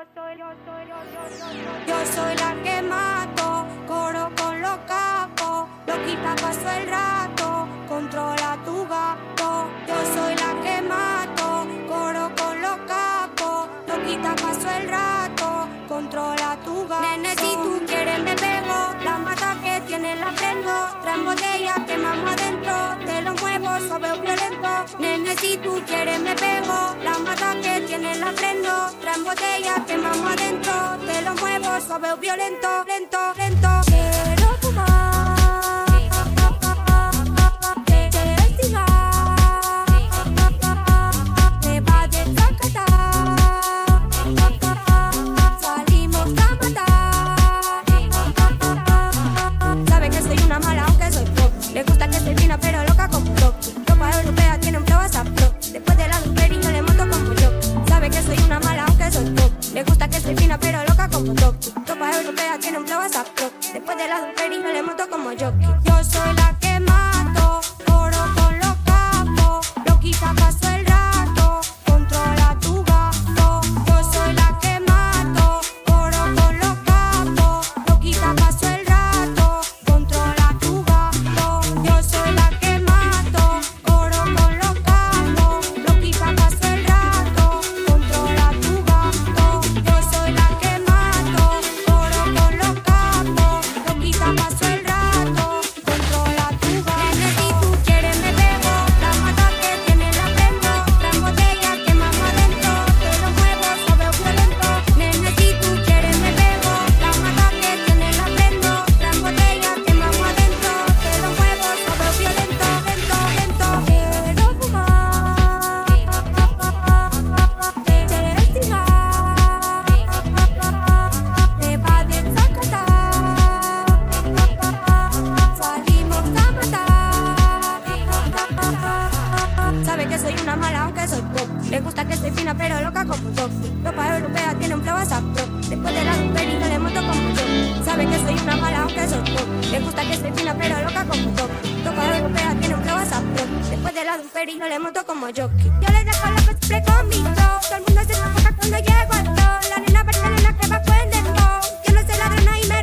Yo soy la que mato, coro con los capos, loquita paso el rato, controla tu gato. Yo soy la que mato, coro con los capos, loquita paso el rato, controla tu gato. Nene, si tú quieres me pego, la mata que tiene la prendo, tres botellas Nene, si tú quieres me pego. La mata que tiene la prendo. Traen botella, quemamos adentro. Te lo muevo suave o violento, lento. como Toki. Ropa europea tiene un flow a Después de las dos no le monto como Jockey. Yo soy la Sabe que soy una mala aunque soy pop. Le gusta que estoy fina pero loca como yo. Ropa europea tiene un flow azafro. Después de la y le monto como yo. Sabe que soy una mala aunque soy pop. Le gusta que estoy fina pero loca como yo. Ropa europea tiene un flow azafro. Después de la y le monto como yo. Yo le dejo los cosplay con. Todo el mundo se enfoca cuando llego al top. La nena para la nena que va a Yo no sé ladrona y me